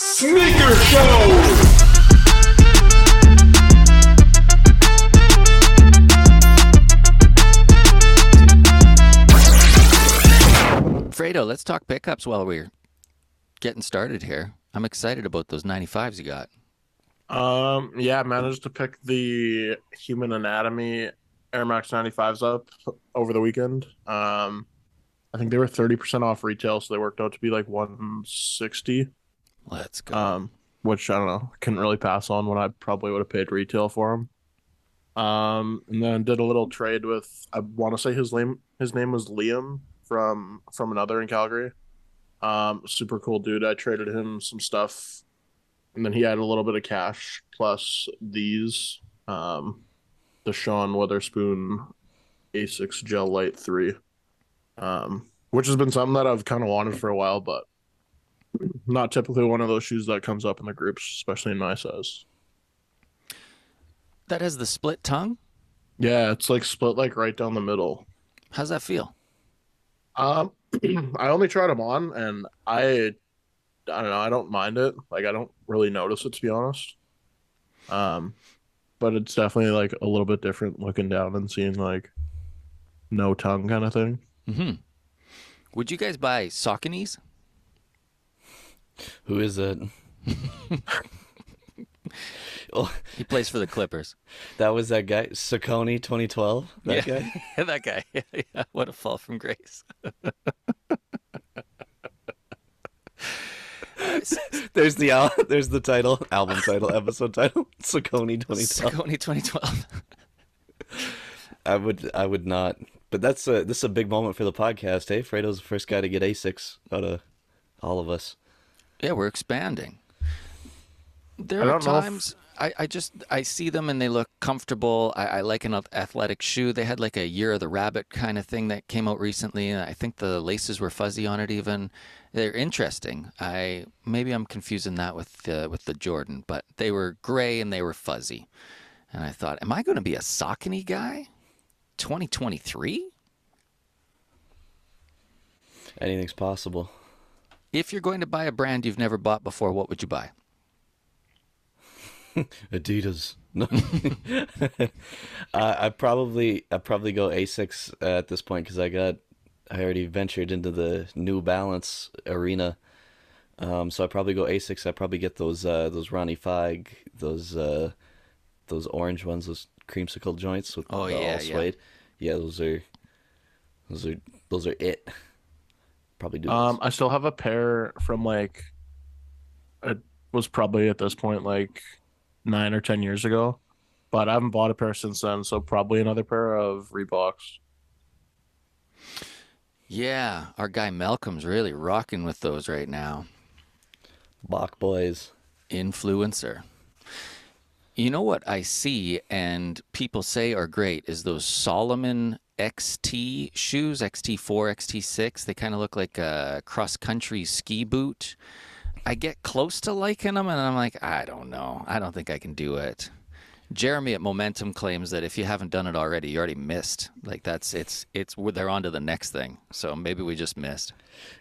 Sneaker Show! Fredo, let's talk pickups while we're getting started here. I'm excited about those 95s you got. Um, yeah, I managed to pick the Human Anatomy Air Max 95s up over the weekend. Um, I think they were 30% off retail, so they worked out to be like 160. Let's go. Um, which I don't know, couldn't really pass on when I probably would have paid retail for them. Um, and then did a little trade with I want to say his name his name was Liam from from another in Calgary. Um, super cool dude. I traded him some stuff, and then he had a little bit of cash plus these. Um, the Sean Wotherspoon Asics Gel-Lyte Three, um, which has been something that I've kind of wanted for a while, but not typically one of those shoes that comes up in the groups, especially in my size. that has the split tongue. Yeah, it's like split like right down the middle. How's that feel? Um, I only tried them on, and I, I don't know, I don't mind it. Like I don't really notice it to be honest. Um, but it's definitely like a little bit different looking down and seeing like no tongue kind of thing. hmm Would you guys buy Sauconys? Who is it? He plays for the Clippers. that was that guy, Saccone 2012. That Yeah. guy. that guy. Yeah, what a fall from grace. There's the al- there's the title, album title, episode title, Saccone 2012. Saucony 2012. I would I would not, but that's a this is a big moment for the podcast. Hey, Fredo's the first guy to get Asics out of all of us. Yeah, we're expanding. There are don't if- times I, I just I see them and they look comfortable. I, I like an athletic shoe. They had like a Year of the Rabbit kind of thing that came out recently, and I think the laces were fuzzy on it. Even they're interesting. I maybe I'm confusing that with uh, with the Jordan, but they were gray and they were fuzzy, and I thought, am I going to be a Saucony guy? 2023? Anything's possible. If you're going to buy a brand you've never bought before, what would you buy? Adidas. No. uh, I probably I probably go Asics uh, at this point because I got I already ventured into the New Balance arena. Um, so I probably go Asics. I probably get those uh, those Ronnie Fieg, those uh, those orange ones, those creamsicle joints with Oh, the yeah, all yeah. suede. Yeah, those are those are those are it. Probably do. Um. I still have a pair from like it was probably at this point like nine or ten years ago, but I haven't bought a pair since then. So probably another pair of Reeboks. Yeah, our guy Malcolm's really rocking with those right now. Bach boys. Influencer. You know what I see and people say are great is those Salomon XT shoes, XT4, XT6. They kind of look like a cross country ski boot. I get close to liking them and I'm like, I don't know. I don't think I can do it. Jeremy at Momentum claims that if you haven't done it already, you already missed. Like that's it's it's they're on to the next thing. So maybe we just missed.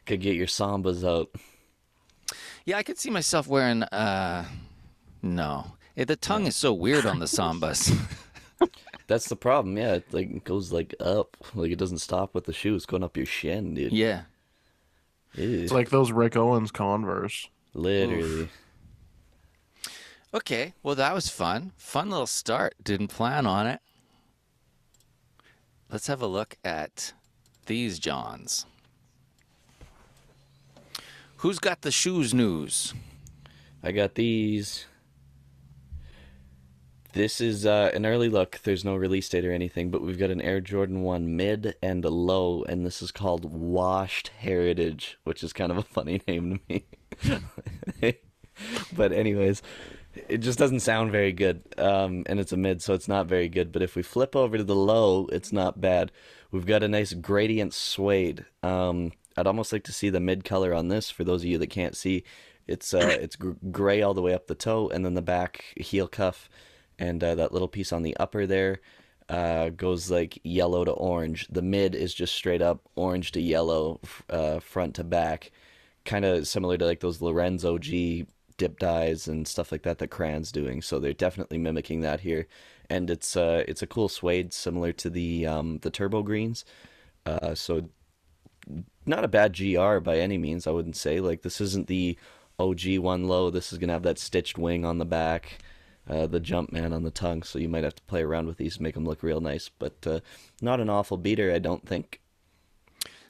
Could get your sambas out. Yeah, I could see myself wearing. uh No, Eh, the tongue is so weird on the sambas. That's the problem. Yeah, it like goes like up, like it doesn't stop with the shoe. It's going up your shin, dude. yeah, Ew. It's like those Rick Owens Converse. literally. Okay, well that was fun. Fun little start. Didn't plan on it. Let's have a look at these Johns. Who's got the shoes news? I got these. This is uh, an early look. There's no release date or anything, but we've got an Air Jordan 1 mid and a low, and this is called Washed Heritage, which is kind of a funny name to me. but, anyways, it just doesn't sound very good. Um, and it's a mid, so it's not very good. But if we flip over to the low, it's not bad. We've got a nice gradient suede. Um, I'd almost like to see the mid color on this for those of you that can't see. It's uh, it's gr- gray all the way up the toe, and then the back heel cuff, and uh, that little piece on the upper there uh, goes like yellow to orange. The mid is just straight up orange to yellow, uh, front to back, kind of similar to like those Lorenzo G dip dyes and stuff like that that Crayan's doing. So they're definitely mimicking that here, and it's uh it's a cool suede similar to the um the turbo greens. Uh, so not a bad GR by any means. I wouldn't say like this isn't the OG one low. This is gonna have that stitched wing on the back. Uh, the jump man on the tongue, so you might have to play around with these, to make them look real nice, but uh, not an awful beater, I don't think.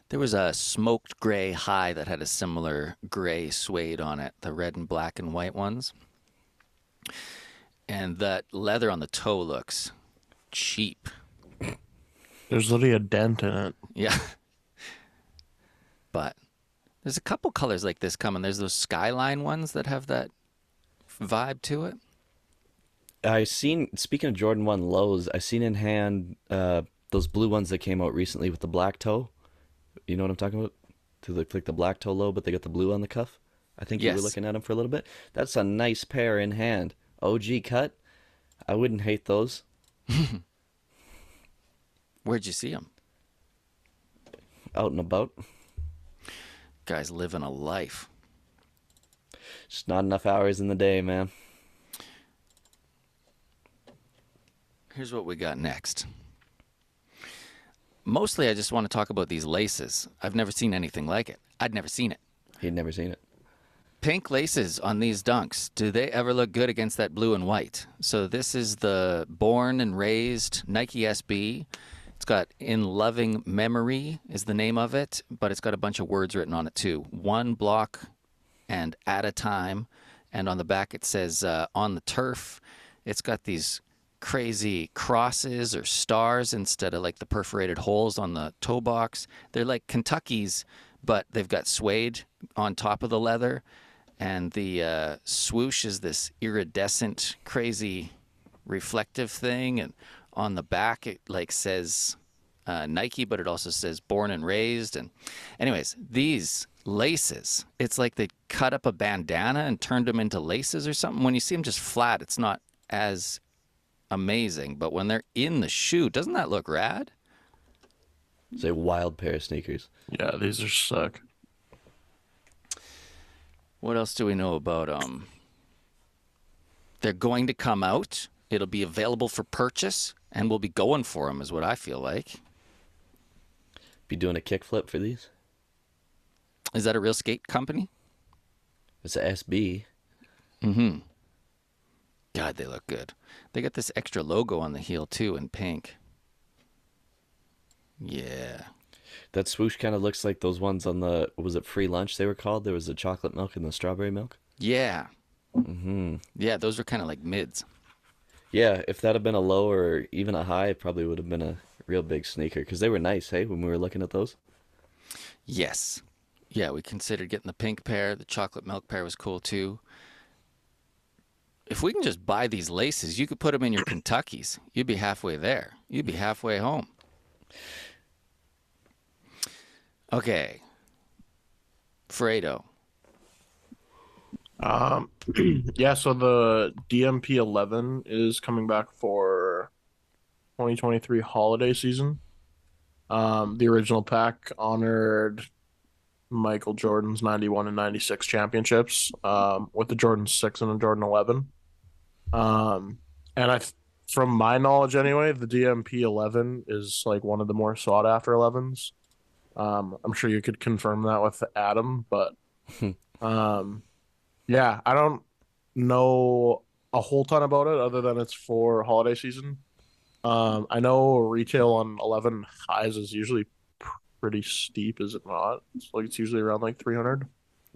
There was a smoked gray high that had a similar gray suede on it, the red and black and white ones. And that leather on the toe looks cheap. There's literally a dent in it. Yeah. But there's a couple colors like this coming. There's those skyline ones that have that vibe to it. I seen speaking of Jordan One lows, I seen in hand uh, those blue ones that came out recently with the black toe. You know what I'm talking about? To look like the black toe low, but they got the blue on the cuff. I think you were looking at them for a little bit. That's a nice pair in hand. OG cut. I wouldn't hate those. Where'd you see them? Out and about. Guys living a life. Just not enough hours in the day, man. Here's what we got next. Mostly, I just want to talk about these laces. I've never seen anything like it. I'd never seen it. He'd never seen it. Pink laces on these dunks. Do they ever look good against that blue and white? So, this is the born and raised Nike SB. It's got In Loving Memory, is the name of it, but it's got a bunch of words written on it too. One block and at a time. And on the back, it says uh, on the turf. It's got these crazy crosses or stars instead of like the perforated holes on the toe box. They're like Kentucky's, but they've got suede on top of the leather. And the uh, swoosh is this iridescent, crazy reflective thing. And on the back, it like says uh, Nike, but it also says born and raised. And, anyways, these laces, it's like they cut up a bandana and turned them into laces or something. When you see them just flat, it's not as amazing. But when they're in the shoe, doesn't that look rad? It's a wild pair of sneakers. Yeah, these are suck. What else do we know about them? They're going to come out. It'll be available for purchase, and we'll be going for them, is what I feel like. Be doing a kickflip for these. Is that a real skate company? It's a SB. Mm-hmm. God, they look good. They got this extra logo on the heel too in pink. Yeah. That swoosh kind of looks like those ones on the was it free lunch they were called? There was the chocolate milk and the strawberry milk. Yeah. Mm-hmm. Yeah, those were kind of like mids. Yeah, if that had been a low or even a high, it probably would have been a real big sneaker because they were nice. Hey, when we were looking at those. Yes. Yeah, we considered getting the pink pair. The chocolate milk pair was cool too. If we can just buy these laces, you could put them in your Kentuckies. You'd be halfway there. You'd be halfway home. Okay. Fredo. Um, yeah, so the DMP 11 is coming back for 2023 holiday season. Um, the original pack honored Michael Jordan's 91 and 96 championships um, with the Jordan 6 and the Jordan 11. Um, and I, from my knowledge anyway, the DMP 11 is like one of the more sought after 11s. Um, I'm sure you could confirm that with Adam, but um, yeah, I don't know a whole ton about it other than it's for holiday season. Um, I know retail on 11 highs is usually pretty steep, is it not? It's like it's usually around like 300.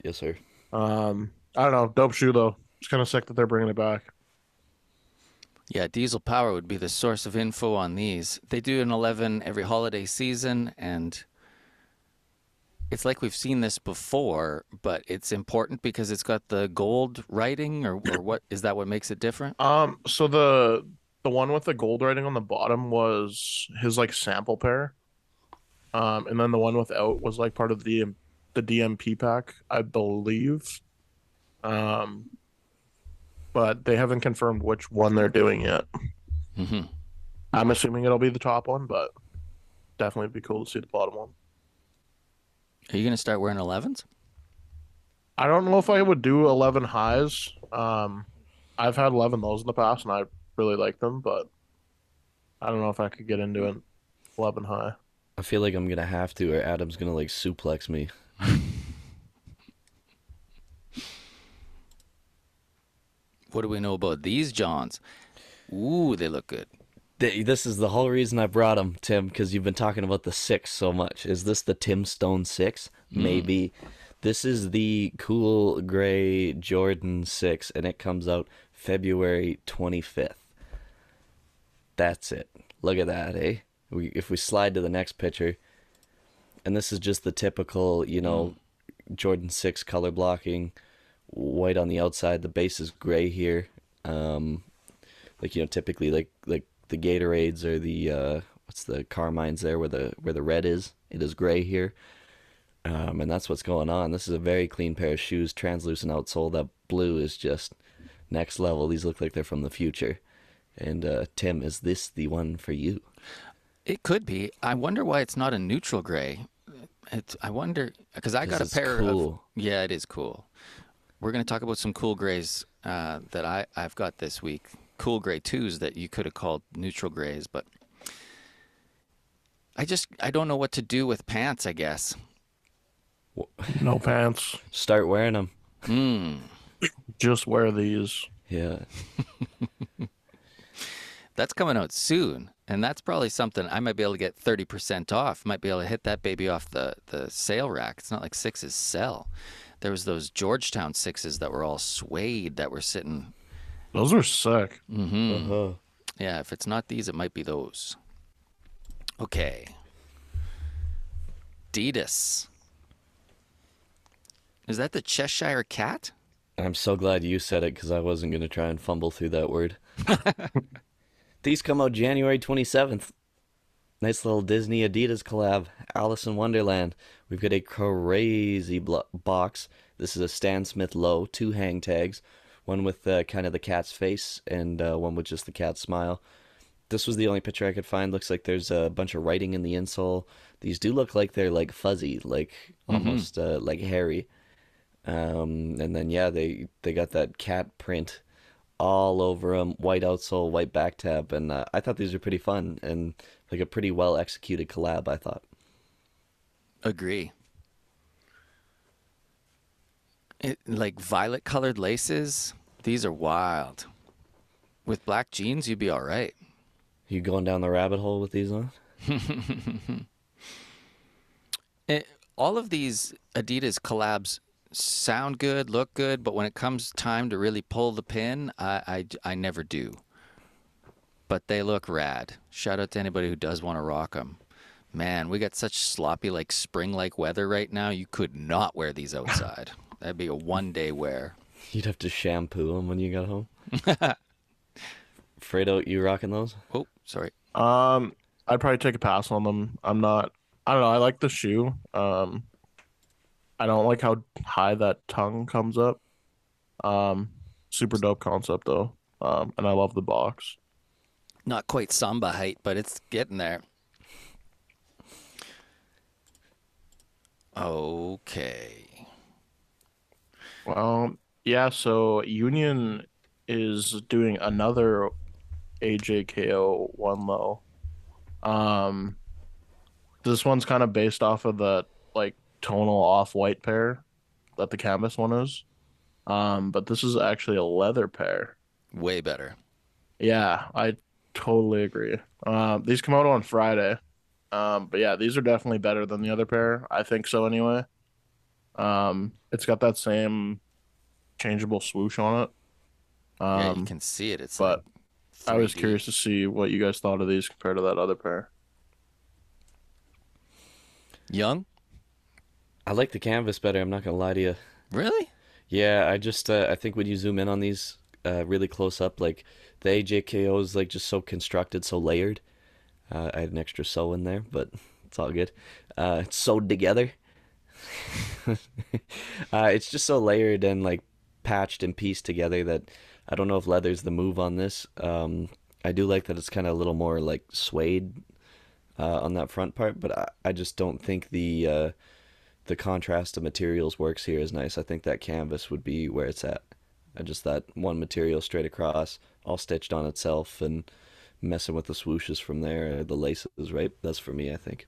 Yes, sir. Um, I don't know. Dope shoe though. It's kind of sick that they're bringing it back. Yeah, Diesel Power would be the source of info on these. They do an 11 every holiday season, and it's like we've seen this before, but it's important because it's got the gold writing, or, or what is that what makes it different? Um, so the the one with the gold writing on the bottom was his like sample pair. Um, and then the one without was like part of the the DMP pack, I believe. Um, but they haven't confirmed which one they're doing yet. hmm I'm assuming it'll be the top one, but definitely be cool to see the bottom one. Are you going to start wearing 11s? I don't know if I would do 11 highs. Um, I've had 11 lows in the past and I really like them, but I don't know if I could get into an 11 high. I feel like I'm gonna have to, or Adam's gonna like suplex me. What do we know about these Johns? Ooh, they look good. This is the whole reason I brought them, Tim, because you've been talking about the six so much. Is this the Tim Stone six? Maybe. This is the cool gray Jordan six, and it comes out February 25th. That's it. Look at that, eh? We, if we slide to the next picture, and this is just the typical, you know, Jordan 6 color blocking, white on the outside. The base is gray here. Um, like you know, typically like like the Gatorades or the uh, what's the Carmines there where the where the red is. It is gray here. Um, and that's what's going on. This is a very clean pair of shoes, translucent outsole. That blue is just next level. These look like they're from the future. And uh, Tim, is this the one for you? It could be. I wonder why it's not a neutral gray. It's, I wonder because I got a pair of. Yeah, it is cool. We're going to talk about some cool grays uh, that I I've got this week. Cool gray twos that you could have called neutral grays, but I just I don't know what to do with pants. I guess. No pants. Start wearing them. Hmm. Just wear these. Yeah. That's coming out soon, and that's probably something I might be able to get thirty percent off. Might be able to hit that baby off the the sale rack. It's not like sixes sell. There was those Georgetown sixes that were all suede that were sitting. Those are sick. Mm-hmm. Uh-huh. Yeah, if it's not these, it might be those. Okay. Adidas. Is that the Cheshire Cat? I'm so glad you said it because I wasn't going to try and fumble through that word. These come out January 27th. Nice little Disney Adidas collab. Alice in Wonderland. We've got a crazy box. This is a Stan Smith low, two hang tags. One with uh, kind of the cat's face and uh, one with just the cat's smile. This was the only picture I could find. Looks like there's a bunch of writing in the insole. These do look like they're like fuzzy, like almost uh, like hairy. Um, and then yeah, they they got that cat print all over them, white outsole, white back tab, and uh, I thought these were pretty fun and like a pretty well executed collab. I thought. Agree. It, like violet colored laces, these are wild. With black jeans, you'd be all right. You going down the rabbit hole with these on? It, eh, all of these Adidas collabs sound good, look good, but when it comes time to really pull the pin, I, I, I never do. But they look rad. Shout out to anybody who does want to rock them. Man, we got such sloppy, like spring like weather right now. You could not wear these outside. That'd be a one day wear. You'd have to shampoo them when you got home. Fredo, you rocking those? Oh, sorry. Um, I'd probably take a pass on them. I'm not. I don't know. I like the shoe. Um, I don't like how high that tongue comes up. Um, super dope concept though. Um, and I love the box. Not quite samba height, but it's getting there. Okay. Well, yeah. So Union is doing another AJKO one low. Um, this one's kind of based off of the like tonal off-white pair that the canvas one is. Um, but this is actually a leather pair. Way better. Yeah, I totally agree. Um, these come out on Friday. Um, but yeah, these are definitely better than the other pair. I think so anyway. Um, it's got that same changeable swoosh on it. yeah, you Um, can see it. It's but like I was curious to see what you guys thought of these compared to that other pair. Young? I like the canvas better. I'm not gonna lie to you. Really? Yeah, I just uh, I think when you zoom in on these uh, really close up, like the AJKO is like just so constructed, so layered. Uh, I had an extra sew in there, but it's all good. Uh, it's sewed together. uh, it's just so layered and like patched and pieced together that I don't know if leather's the move on this. Um, I do like that it's kind of a little more like suede uh, on that front part, but I, I just don't think the uh, the contrast of materials works here is nice. I think that canvas would be where it's at. I just that one material straight across, all stitched on itself, and messing with the swooshes from there, the laces, right? That's for me, I think.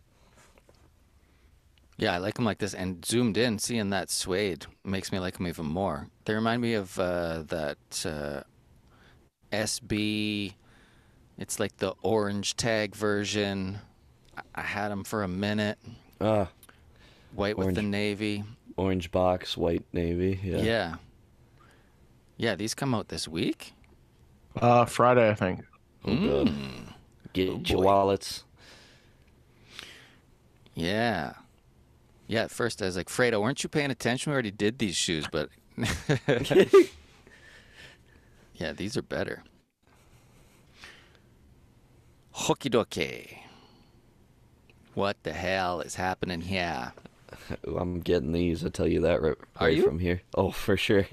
Yeah, I like them like this. And zoomed in, seeing that suede makes me like them even more. They remind me of uh, that uh, SB. It's like the orange tag version. I, I had them for a minute. Ah, White with the navy. orange box, white navy. Yeah. Yeah. yeah. these come out this week. Uh, Friday, I think. Oh. Mm, Get Oh, your wallets. yeah. Yeah, at first I was like, Fredo, weren't you paying attention? We already did these shoes, but yeah, these are better. Hooky dokie. What the hell is happening here? I'm getting these. I tell you that right, right from here. Oh, for sure.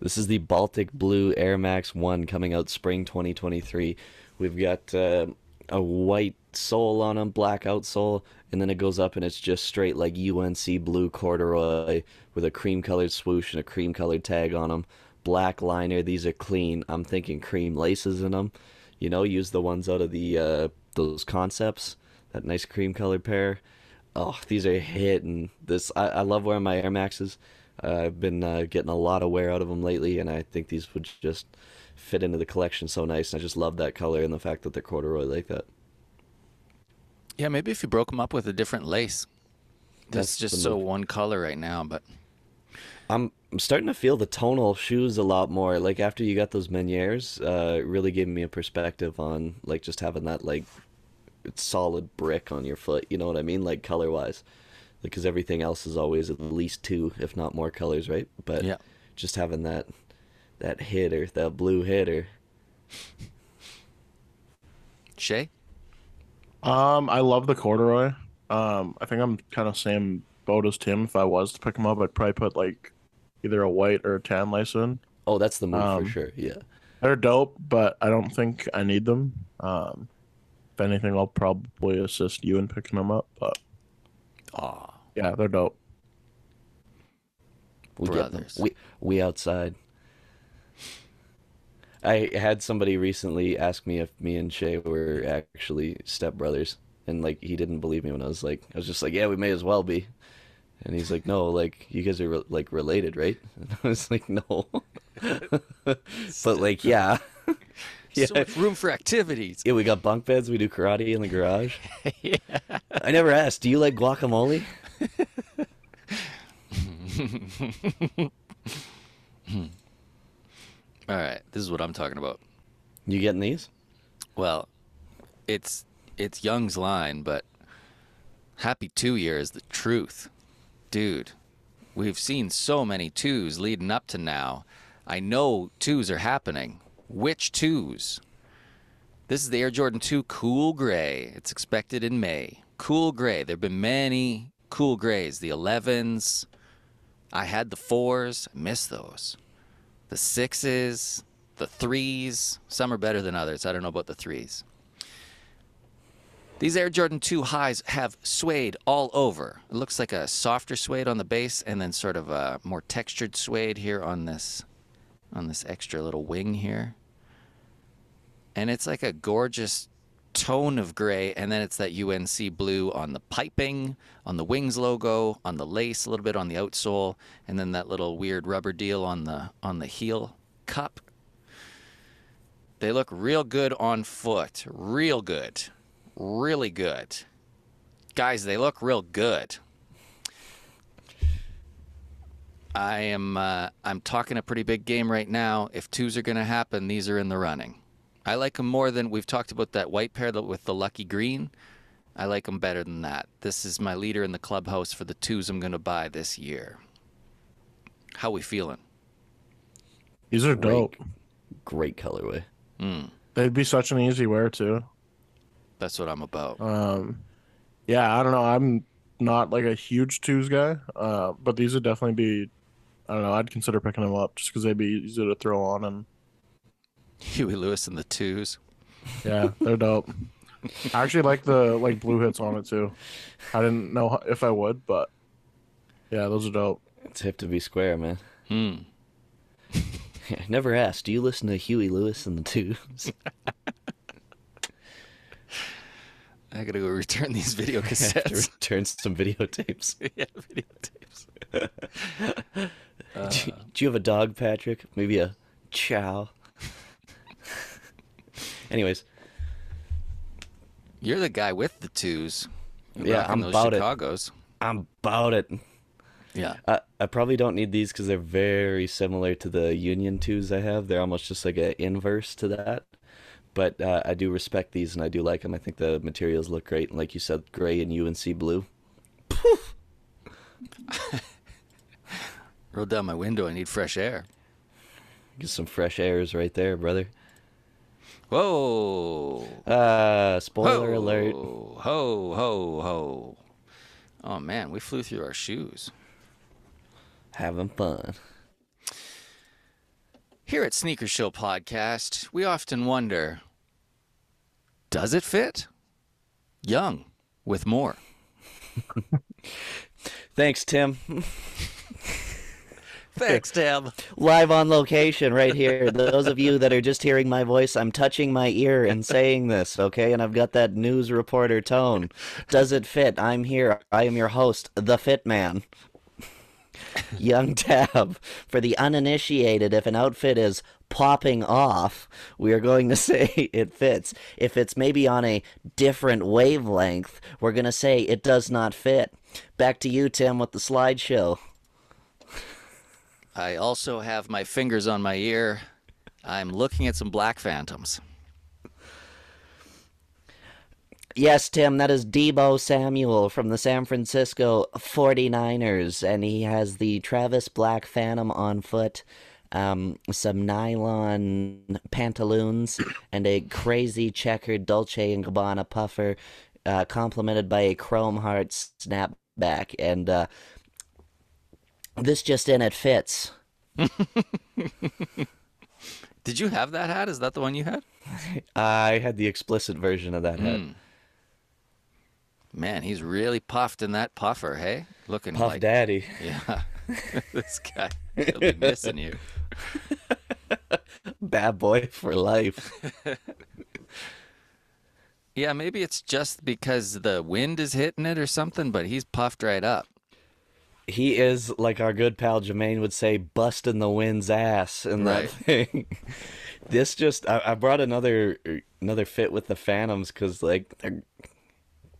This is the Baltic Blue Air Max One coming out spring 2023. We've got uh, a white sole on them, black outsole, and then it goes up and it's just straight like UNC blue corduroy with a cream colored swoosh and a cream colored tag on them. Black liner. These are clean. I'm thinking cream laces in them. You know, use the ones out of the uh, those concepts. That nice cream colored pair. Oh, these are hitting. This I, I love wearing my Air Maxes. I've been uh, getting a lot of wear out of them lately, and I think these would just fit into the collection so nice. And I just love that color and the fact that they're corduroy like that. Yeah, maybe if you broke them up with a different lace. That's That's just so one color right now, but I'm I'm starting to feel the tonal shoes a lot more. Like after you got those Meniers, uh, really gave me a perspective on like just having that like solid brick on your foot. You know what I mean? Like color wise, because everything else is always at least two, if not more colors, right? But Yeah. just having that that hitter, that blue hitter. Shay? Um, I love the corduroy. Um, I think I'm kind of same boat as Tim. If I was to pick them up, I'd probably put like either a white or a tan lace in. Oh, that's the move Um, for sure. Yeah. They're dope, but I don't think I need them. Um, if anything, I'll probably assist you in picking them up. But Aw. Yeah, they're dope. We get them. Brothers. We we outside. I had somebody recently ask me if me and Shay were actually stepbrothers, and like he didn't believe me when I was like, I was just like, yeah, we may as well be, and he's like, no, like you guys are re- like related, right? And I was like, no, but like yeah, yeah. So much room for activities. Yeah, we got bunk beds. We do karate in the garage. yeah. I never asked. Do you like guacamole? All right, this is what I'm talking about. You getting these? Well, it's it's Young's line, but happy two year is the truth. Dude, we've seen so many twos leading up to now. I know twos are happening. Which twos? This is the Air Jordan 2 Cool Gray. It's expected in May. Cool Gray. There have been many cool grays. The 11s. I had the 4s. I miss those. The 6s. The 3s. Some are better than others. I don't know about the 3s. These Air Jordan 2 highs have suede all over. It looks like a softer suede on the base and then sort of a more textured suede here on this on this extra little wing here. And it's like a gorgeous tone of gray and then it's that UNC blue on the piping, on the wings logo, on the lace a little bit on the outsole and then that little weird rubber deal on the on the heel cup. They look real good on foot. Real good. Really good. Guys, they look real good. I am uh, I'm talking a pretty big game right now. If twos are going to happen, these are in the running. I like them more than we've talked about that white pair with the lucky green. I like them better than that. This is my leader in the clubhouse for the twos I'm going to buy this year. How we feeling? These are dope. Great colorway. They'd be such an easy wear too. That's what I'm about. Um, yeah, I don't know. I'm not like a huge twos guy, uh, but these would definitely be. I don't know. I'd consider picking them up just because they'd be easy to throw on, and Huey Lewis and the twos. yeah, they're dope. I actually like the like blue hits on it too. I didn't know if I would, but Yeah, those are dope. It's hip to be square, man. Hmm. I never asked. Do you listen to Huey Lewis and the Twos? I gotta go return these video cassettes. return some videotapes. yeah, videotapes. do, do you have a dog, Patrick? Maybe a chow? Anyways, You're the guy with the twos. Yeah, I'm those about it. I'm about it. Yeah. I, I probably don't need these because they're very similar to the Union 2s I have. They're almost just like an inverse to that. But uh, I do respect these and I do like them. I think the materials look great. And like you said, gray and UNC blue. Poof! Roll down my window. I need fresh air. Get some fresh airs right there, brother. Whoa. Uh, spoiler ho, alert. Ho, ho, ho. Oh, man. We flew through our shoes. Having fun. Here at Sneaker Show Podcast, we often wonder does it fit? Young with more. Thanks, Tim. Thanks, Tab. Live on location right here. Those of you that are just hearing my voice, I'm touching my ear and saying this, okay? And I've got that news reporter tone. Does it fit? I'm here. I am your host, the Fit Man. Young Tab. For the uninitiated, if an outfit is popping off, we are going to say it fits. If it's maybe on a different wavelength, we're going to say it does not fit. Back to you, Tim, with the slideshow. I also have my fingers on my ear. I'm looking at some Black Phantoms. Yes, Tim, that is Deebo Samuel from the San Francisco 49ers, and he has the Travis Black Phantom on foot, um, some nylon pantaloons, and a crazy checkered Dolce & Gabbana puffer, uh, complemented by a chrome heart snapback, and uh, this just in, it fits. Did you have that hat? Is that the one you had? I had the explicit version of that hat. Hmm. Man, he's really puffed in that puffer, hey? Looking Puff like Daddy. Yeah. this guy. He'll be missing you. Bad boy for life. Yeah, maybe it's just because the wind is hitting it or something, but he's puffed right up. He is like our good pal Jermaine would say, busting the wind's ass in that Right. thing. this just I, I brought another another fit with the Phantoms because like they're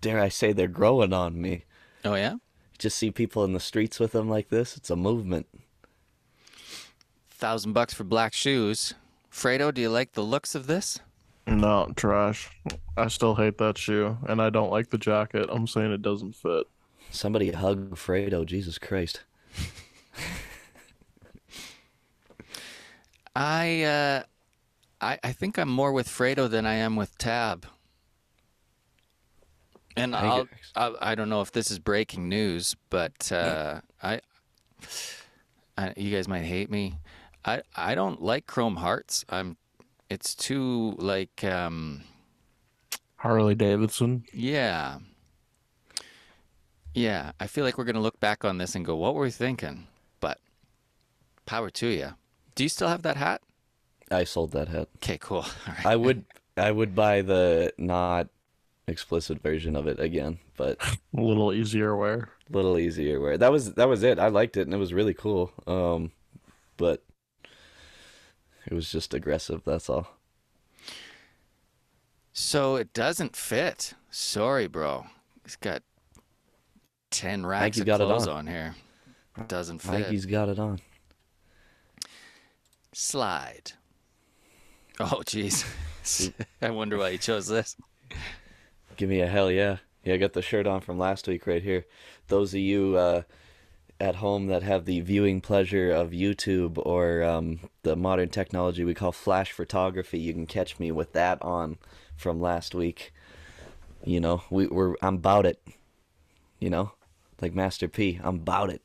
dare I say they're growing on me. Oh yeah? Just see people in the streets with them like this. It's a movement. Thousand bucks for black shoes. Fredo, do you like the looks of this? No, trash. I still hate that shoe, and I don't like the jacket. I'm saying it doesn't fit. Somebody hug Fredo. Jesus Christ. I uh I I think I'm more with Fredo than I am with Tab. And I think I'll, it- I I don't know if this is breaking news, but uh, I, I you guys might hate me. I I don't like chrome hearts. I'm it's too like um Harley Davidson. yeah. Yeah, I feel like we're going to look back on this and go, "What were we thinking?" But power to you. Do you still have that hat? I sold that hat. Okay, cool. All right. I would I would buy the not explicit version of it again, but A little easier wear. a little easier wear. That was that was it. I liked it and it was really cool. Um but it was just aggressive, that's all. So it doesn't fit. Sorry, bro. It's got ten racks of got clothes on. on here. Doesn't fit. Mikey's got it on. Slide. Oh, jeez. I wonder why he chose this. Give me a hell yeah. Yeah, I got the shirt on from last week right here. Those of you uh, at home that have the viewing pleasure of YouTube or um, the modern technology we call flash photography, you can catch me with that on from last week. You know, we, we're I'm about it. You know, like Master P, I'm about it.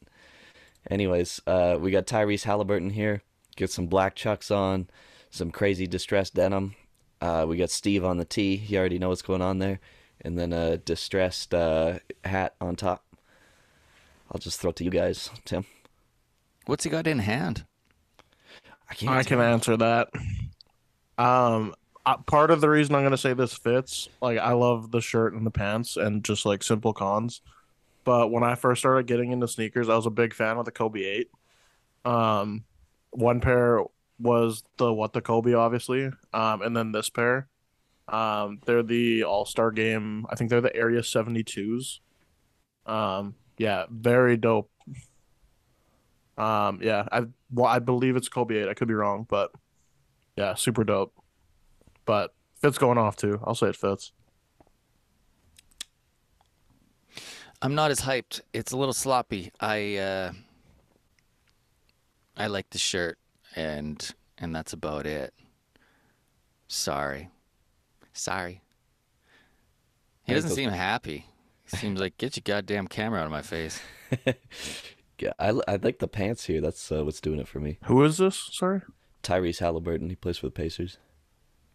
Anyways, uh, we got Tyrese Haliburton here. Get some black chucks on, some crazy distressed denim. Uh, we got Steve on the tee. You already know what's going on there. And then a distressed uh, hat on top. I'll just throw it to you guys, Tim. What's he got in hand? I can't. I can answer that. Um, uh, part of the reason I'm gonna say this fits, like I love the shirt and the pants and just like simple cons. But when I first started getting into sneakers, I was a big fan of the Kobe Eight. Um, one pair was the what the Kobe, obviously. Um, and then this pair, um, they're the All Star Game. I think they're the Area 72s. Um, yeah, very dope. Um, yeah, I well, I believe it's Kobe Eight. I could be wrong, but yeah, super dope. But fits going off too. I'll say it fits. I'm not as hyped. It's a little sloppy. I uh, I like the shirt, and and that's about it. Sorry, sorry. He doesn't seem happy. He seems like get your goddamn camera out of my face. Yeah, I, I like the pants here. That's uh, what's doing it for me. Who is this? Sorry. Tyrese Haliburton. He plays for the Pacers.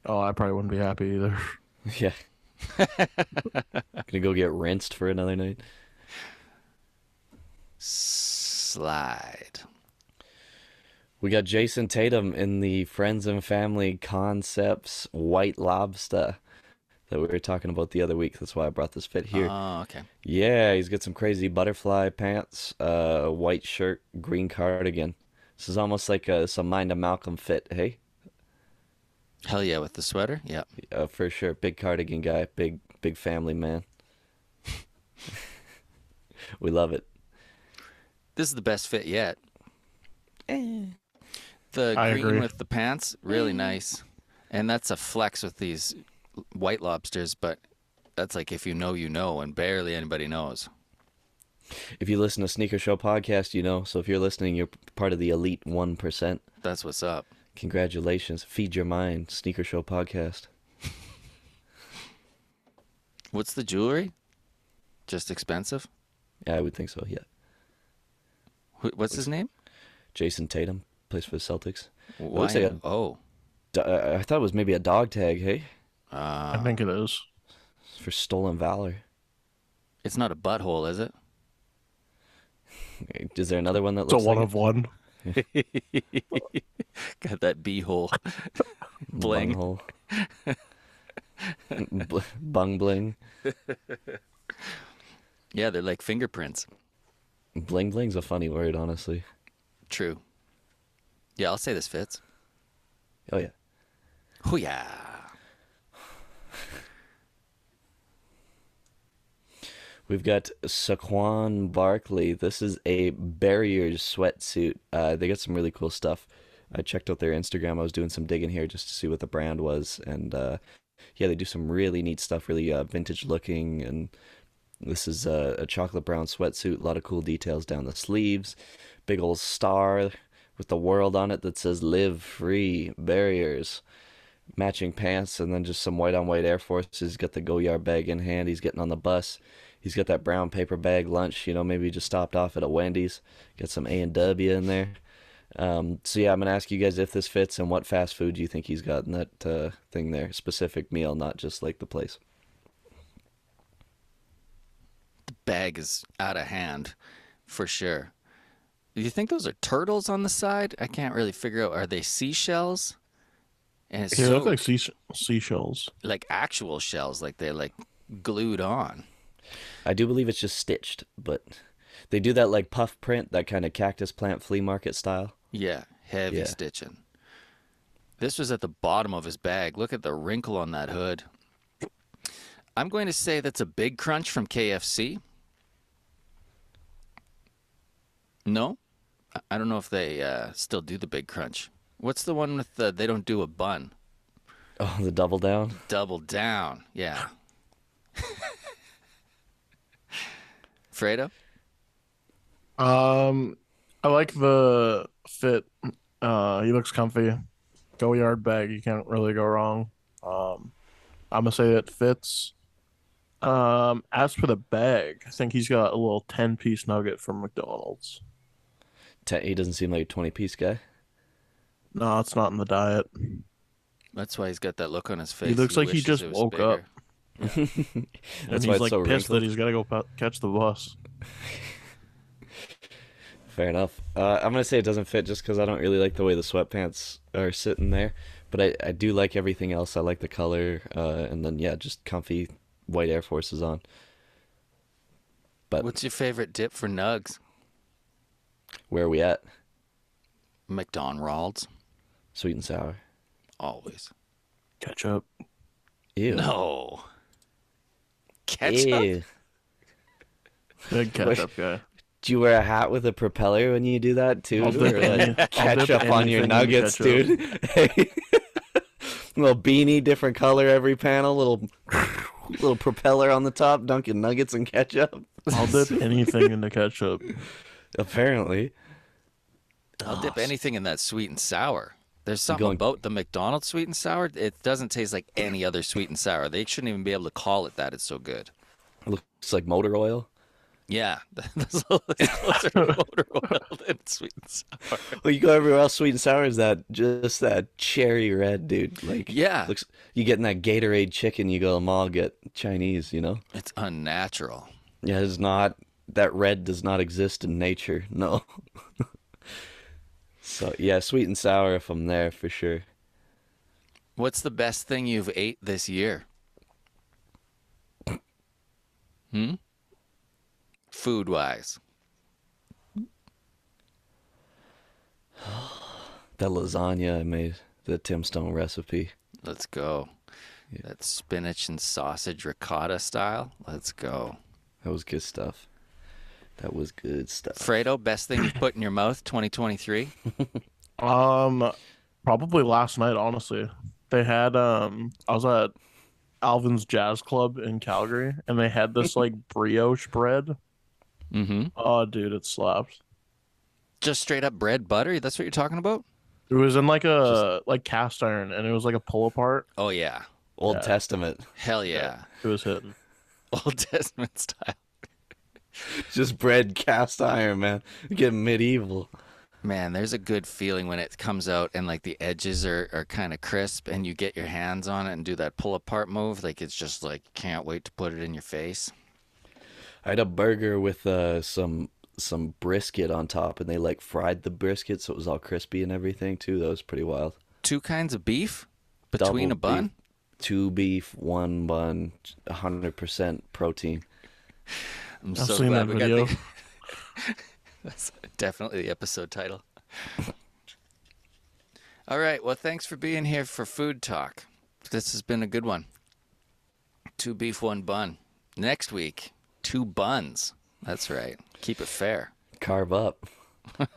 Oh, I probably wouldn't be happy either. Yeah. Gonna go get rinsed for another night. Slide. We got Jayson Tatum in the Friends and Family Concepts White Lobster that we were talking about the other week. That's why I brought this fit here. Oh, okay. Yeah, he's got some crazy butterfly pants, uh, white shirt, green cardigan. This is almost like a, some Mind of Malcolm fit, hey? Hell yeah, with the sweater. Yeah. Uh, for sure. Big cardigan guy, big big family man. we love it. This is the best fit yet. The I green agree. with the pants, really nice. And that's a flex with these white lobsters, but that's like if you know, you know, and barely anybody knows. If you listen to Sneaker Show podcast, you know. So if you're listening, you're part of the elite 1%. That's what's up. Congratulations. Feed your mind. Sneaker Show podcast. What's the jewelry? Just expensive? Yeah, I would think so. Yeah. Wh- What's his name? Jayson Tatum plays for the Celtics. Why? like a- oh, I thought it was maybe a dog tag, hey? uh, I think it is. For stolen valor. it's not a butthole, is it? Is there another one that It's a looks one like of one. Got that beehole bling. Bunghole. Bung bling. Yeah, they're like fingerprints. Bling bling's a funny word, honestly. True. Yeah, I'll say this fits. Oh yeah. Oh yeah. We've got Saquon Barkley. This is a Barriers sweatsuit. Uh, they got some really cool stuff. I checked out their Instagram. I was doing some digging here just to see what the brand was, and uh, yeah, they do some really neat stuff, really uh, vintage looking. And this is a, a chocolate brown sweatsuit. A lot of cool details down the sleeves. Big old star with the world on it that says "Live Free Barriers." Matching pants, and then just some white on white Air Forces. He's got the Goyard bag in hand. He's getting on the bus. He's got that brown paper bag lunch. You know, maybe he just stopped off at a Wendy's, got some A and W in there. Um, so yeah, I'm gonna ask you guys if this fits and what fast food do you think he's got in that uh, thing there, specific meal, not just like the place. The bag is out of hand for sure. Do you think those are turtles on the side? I can't really figure out. Are they seashells? And it's They so, look like sea- seashells. like actual shells, like they're like glued on. I do believe it's just stitched, but they do that like puff print, that kind of cactus plant flea market style. Yeah, heavy Yeah. stitching. This was at the bottom of his bag. Look at the wrinkle on that hood. I'm going to say that's a big crunch from KFC. No, I- don't know if they uh, still do the big crunch. What's the one with the they don't do a bun? Oh, the double down. Double down. Yeah. Fredo? Um, I like the fit. Uh, he looks comfy. Goyard bag. You can't really go wrong. Um, I'm gonna say it fits. Um, as for the bag, I think he's got a little ten piece nugget from McDonald's. He doesn't seem like a 20 piece guy. No, it's not in the diet. That's why he's got that look on his face. He looks like he just it was woke up. Bigger. And That's he's why it's like so pissed wrinkled. that he's gotta go pu- catch the bus. Fair enough. Uh, I'm gonna say it doesn't fit just because I don't really like the way the sweatpants are sitting there, but I, I do like everything else. I like the color, uh, and then yeah, just comfy white Air Forces on. But What's your favorite dip for nugs? where are we at? McDonald's. Sweet and sour. Always. Ketchup. Ew. No. Ketchup? Ew. Big ketchup guy. Do you wear a hat with a propeller when you do that too? I'll dip Or, like, I'll ketchup on your nuggets, dude. Hey. little beanie, different color every panel, little little propeller on the top, dunking nuggets and ketchup. I'll dip anything into ketchup. Apparently. I'll dip oh, anything in that sweet and sour. There's something going- about the McDonald's sweet and sour. It doesn't taste like any other sweet and sour. They shouldn't even be able to call it that. It's so good. It Looks like motor oil. Yeah, that's a little closer to motor oil than sweet and sour. Well, you go everywhere else, sweet and sour is that just that cherry red, dude. Like, Yeah. looks you getting that Gatorade chicken, you go, I'll get Chinese, you know? It's unnatural. Yeah, it's not that red does not exist in nature. No. so yeah, sweet and sour if I'm there for sure. What's the best thing you've ate this year? Hmm? Food wise. That lasagna I made, the Tim Stone recipe. Let's go. That spinach and sausage ricotta style. Let's go. That was good stuff. That was good stuff. Fredo, best thing you've put in your mouth 2023? Um, probably last night. Honestly, they had um. I was at Alvin's Jazz Club in Calgary, and they had this like brioche bread. Mm-hmm. Oh, dude, it slaps. Just straight up bread butter? That's what you're talking about? It was in like a like cast iron, and it was like a pull apart. Oh, yeah. Old Yeah. Testament. Hell yeah. It was hitting. Old Testament style. Just bread cast iron, man. Get medieval. Man, there's a good feeling when it comes out and like the edges are, are kind of crisp and you get your hands on it and do that pull apart move. Like it's just like can't wait to put it in your face. I had a burger with uh, some some brisket on top, and they like fried the brisket so it was all crispy and everything too. That was pretty wild. Two kinds of beef between Double a bun. beef, two beef, one bun, hundred percent protein. I'm I've so seen glad that we video. got the. That's definitely the episode title. All right. Well, thanks for being here for food talk. This has been a good one. Two beef, one bun. Next week, two buns. That's right. Keep it fair. Carve up.